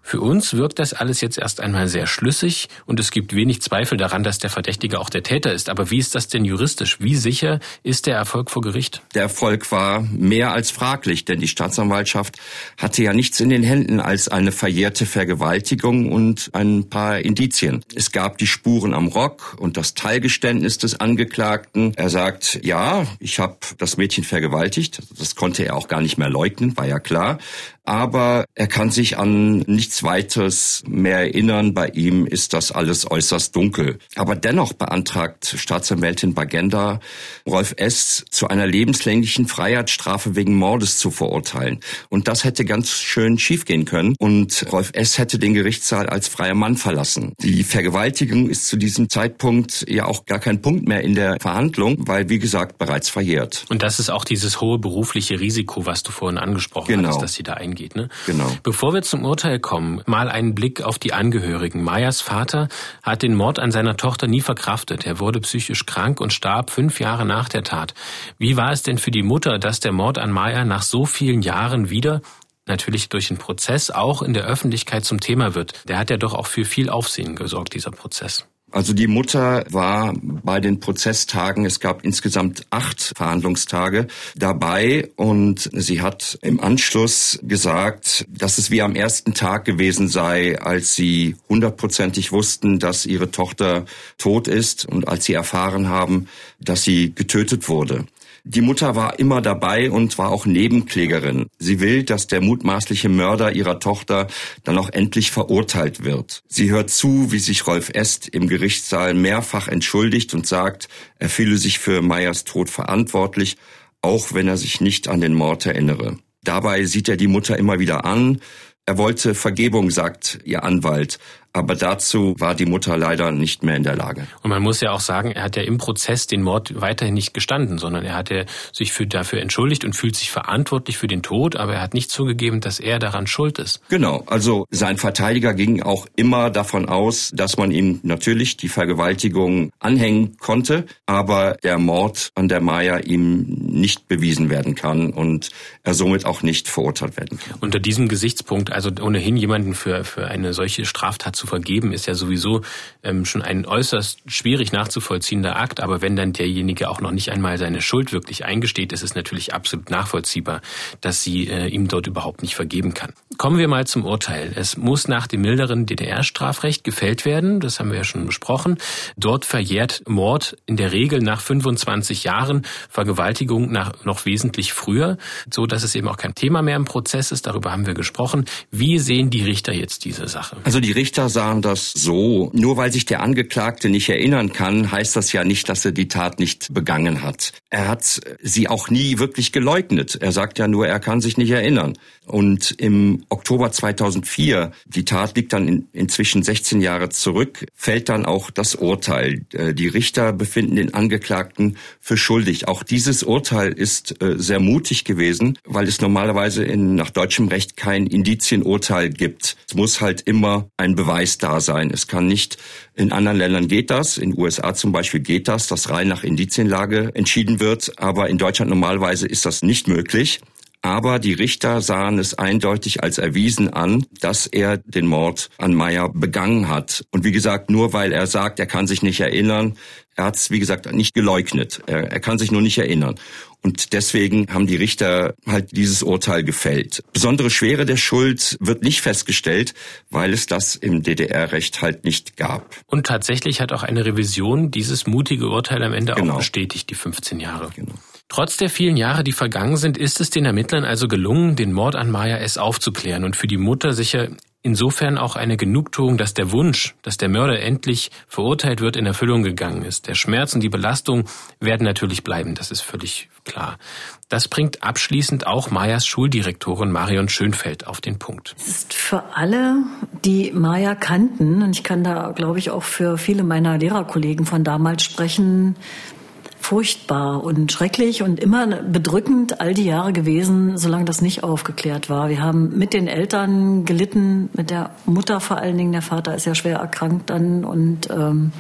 Für uns wirkt das alles jetzt erst einmal sehr schlüssig und es gibt wenig Zweifel daran, dass der Verdächtige auch der Täter ist. Aber wie ist das denn juristisch? Wie sicher ist der Erfolg vor Gericht? Der Erfolg war mehr als fraglich, denn die Staatsanwaltschaft hatte ja nichts in den Händen als eine verjährte Vergewaltigung und ein paar Indizien. Es gab die Spuren am Rock und das Teilgeständnis des Angeklagten. Er sagt, ja, ich habe das Mädchen vergewaltigt. Das konnte er auch gar nicht mehr leugnen, war ja klar aber er kann sich an nichts weiteres mehr erinnern. Bei ihm ist das alles äußerst dunkel. Aber dennoch beantragt Staatsanwältin Bagenda, Rolf S. zu einer lebenslänglichen Freiheitsstrafe wegen Mordes zu verurteilen. Und das hätte ganz schön schiefgehen können. Und Rolf S. hätte den Gerichtssaal als freier Mann verlassen. Die Vergewaltigung ist zu diesem Zeitpunkt ja auch gar kein Punkt mehr in der Verhandlung, weil, wie gesagt, bereits verjährt. Und das ist auch dieses hohe berufliche Risiko, was du vorhin angesprochen genau. hast, dass sie da angeht. Ne? Genau. Bevor wir zum Urteil kommen, mal einen Blick auf die Angehörigen. Mayas Vater hat den Mord an seiner Tochter nie verkraftet. Er wurde psychisch krank und starb fünf Jahre nach der Tat. Wie war es denn für die Mutter, dass der Mord an Maya nach so vielen Jahren wieder natürlich durch den Prozess auch in der Öffentlichkeit zum Thema wird. Der hat ja doch auch für viel Aufsehen gesorgt, dieser Prozess. Also die Mutter war bei den Prozesstagen, es gab insgesamt acht Verhandlungstage dabei und sie hat im Anschluss gesagt, dass es wie am ersten Tag gewesen sei, als sie hundertprozentig wussten, dass ihre Tochter tot ist und als sie erfahren haben, dass sie getötet wurde. Die Mutter war immer dabei und war auch Nebenklägerin. Sie will, dass der mutmaßliche Mörder ihrer Tochter dann auch endlich verurteilt wird. Sie hört zu, wie sich Rolf Est im Gerichtssaal mehrfach entschuldigt und sagt, er fühle sich für Meyers Tod verantwortlich, auch wenn er sich nicht an den Mord erinnere. Dabei sieht er die Mutter immer wieder an. Er wollte Vergebung, sagt ihr Anwalt, aber dazu war die Mutter leider nicht mehr in der Lage. Und man muss ja auch sagen, er hat ja im Prozess den Mord weiterhin nicht gestanden, sondern er hat ja sich für, dafür entschuldigt und fühlt sich verantwortlich für den Tod, aber er hat nicht zugegeben, dass er daran schuld ist. Genau, also sein Verteidiger ging auch immer davon aus, dass man ihm natürlich die Vergewaltigung anhängen konnte, aber der Mord an der Maya ihm nicht bewiesen werden kann und er somit auch nicht verurteilt werden kann. Unter diesem Gesichtspunkt, also ohnehin jemanden für, für eine solche Straftat zu zu vergeben, ist ja sowieso ähm, schon ein äußerst schwierig nachzuvollziehender Akt. Aber wenn dann derjenige auch noch nicht einmal seine Schuld wirklich eingesteht, ist es natürlich absolut nachvollziehbar, dass sie äh, ihm dort überhaupt nicht vergeben kann. Kommen wir mal zum Urteil. Es muss nach dem milderen DDR-Strafrecht gefällt werden. Das haben wir ja schon besprochen. Dort verjährt Mord in der Regel nach 25 Jahren, Vergewaltigung nach noch wesentlich früher, so dass es eben auch kein Thema mehr im Prozess ist. Darüber haben wir gesprochen. Wie sehen die Richter jetzt diese Sache? Also die Richter sahen das so, nur weil sich der Angeklagte nicht erinnern kann, heißt das ja nicht, dass er die Tat nicht begangen hat. Er hat sie auch nie wirklich geleugnet. Er sagt ja nur, er kann sich nicht erinnern. Und im Oktober 2004, die Tat liegt dann in, inzwischen 16 Jahre zurück, fällt dann auch das Urteil. Äh, die Richter befinden den Angeklagten für schuldig. Auch dieses Urteil ist äh, sehr mutig gewesen, weil es normalerweise in, nach deutschem Recht kein Indizienurteil gibt. Es muss halt immer ein Beweis da sein. Es kann nicht, in anderen Ländern geht das, in USA zum Beispiel geht das, dass rein nach Indizienlage entschieden wird, aber in Deutschland normalerweise ist das nicht möglich. Aber die Richter sahen es eindeutig als erwiesen an, dass er den Mord an Meyer begangen hat. Und wie gesagt, nur weil er sagt, er kann sich nicht erinnern, er hat es, wie gesagt, nicht geleugnet. Er, er kann sich nur nicht erinnern. Und deswegen haben die Richter halt dieses Urteil gefällt. Besondere Schwere der Schuld wird nicht festgestellt, weil es das im DDR-Recht halt nicht gab. Und tatsächlich hat auch eine Revision dieses mutige Urteil am Ende genau. auch bestätigt, die 15 Jahre. Genau. Trotz der vielen Jahre, die vergangen sind, ist es den Ermittlern also gelungen, den Mord an Maya S. aufzuklären und für die Mutter sicher insofern auch eine Genugtuung, dass der Wunsch, dass der Mörder endlich verurteilt wird, in Erfüllung gegangen ist. Der Schmerz und die Belastung werden natürlich bleiben, das ist völlig klar. Das bringt abschließend auch Mayas Schuldirektorin Marion Schönfeld auf den Punkt. Es ist für alle, die Maya kannten, und ich kann da, glaube ich, auch für viele meiner Lehrerkollegen von damals sprechen, furchtbar und schrecklich und immer bedrückend all die Jahre gewesen, solange das nicht aufgeklärt war. Wir haben mit den Eltern gelitten, mit der Mutter vor allen Dingen. Der Vater ist ja schwer erkrankt dann und ähm,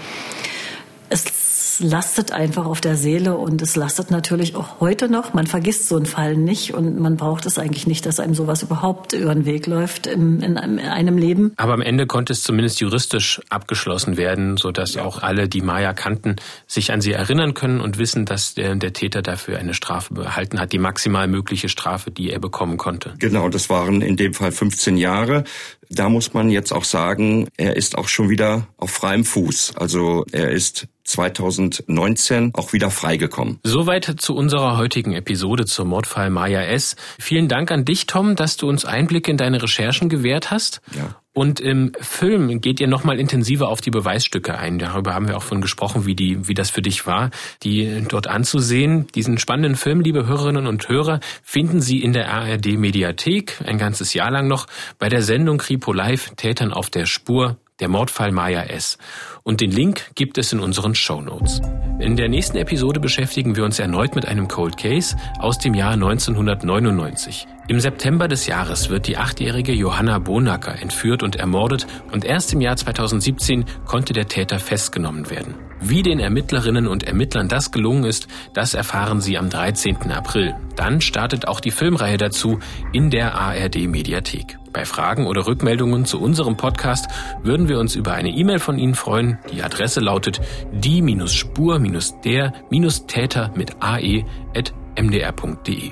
es lastet einfach auf der Seele und es lastet natürlich auch heute noch. Man vergisst so einen Fall nicht und man braucht es eigentlich nicht, dass einem sowas überhaupt über den Weg läuft in, in einem Leben. Aber am Ende konnte es zumindest juristisch abgeschlossen werden, sodass ja. auch alle, die Maya kannten, sich an sie erinnern können und wissen, dass der, der Täter dafür eine Strafe behalten hat, die maximal mögliche Strafe, die er bekommen konnte. Genau, das waren in dem Fall 15 Jahre. Da muss man jetzt auch sagen, er ist auch schon wieder auf freiem Fuß. Also er ist 2019 auch wieder freigekommen. Soweit zu unserer heutigen Episode zum Mordfall Maya S. Vielen Dank an dich, Tom, dass du uns Einblicke in deine Recherchen gewährt hast. Ja. Und im Film geht ihr nochmal intensiver auf die Beweisstücke ein. Darüber haben wir auch von gesprochen, wie die, wie das für dich war, die dort anzusehen. Diesen spannenden Film, liebe Hörerinnen und Hörer, finden Sie in der ARD Mediathek ein ganzes Jahr lang noch bei der Sendung Kripo Live Tätern auf der Spur der Mordfall Maya S. Und den Link gibt es in unseren Show Notes. In der nächsten Episode beschäftigen wir uns erneut mit einem Cold Case aus dem Jahr 1999. Im September des Jahres wird die achtjährige Johanna Bonacker entführt und ermordet und erst im Jahr 2017 konnte der Täter festgenommen werden. Wie den Ermittlerinnen und Ermittlern das gelungen ist, das erfahren Sie am 13. April. Dann startet auch die Filmreihe dazu in der ARD Mediathek. Bei Fragen oder Rückmeldungen zu unserem Podcast würden wir uns über eine E-Mail von Ihnen freuen. Die Adresse lautet die-spur-der-täter mit ae.mdr.de.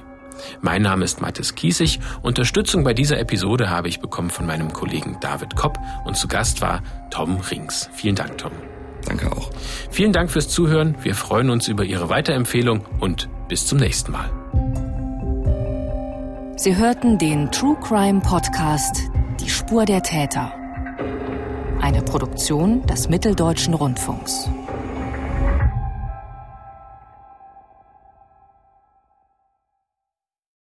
Mein Name ist Mathis Kiesig. Unterstützung bei dieser Episode habe ich bekommen von meinem Kollegen David Kopp und zu Gast war Tom Rings. Vielen Dank, Tom. Danke auch. Vielen Dank fürs Zuhören. Wir freuen uns über Ihre Weiterempfehlung und bis zum nächsten Mal. Sie hörten den True Crime Podcast Die Spur der Täter. Eine Produktion des Mitteldeutschen Rundfunks.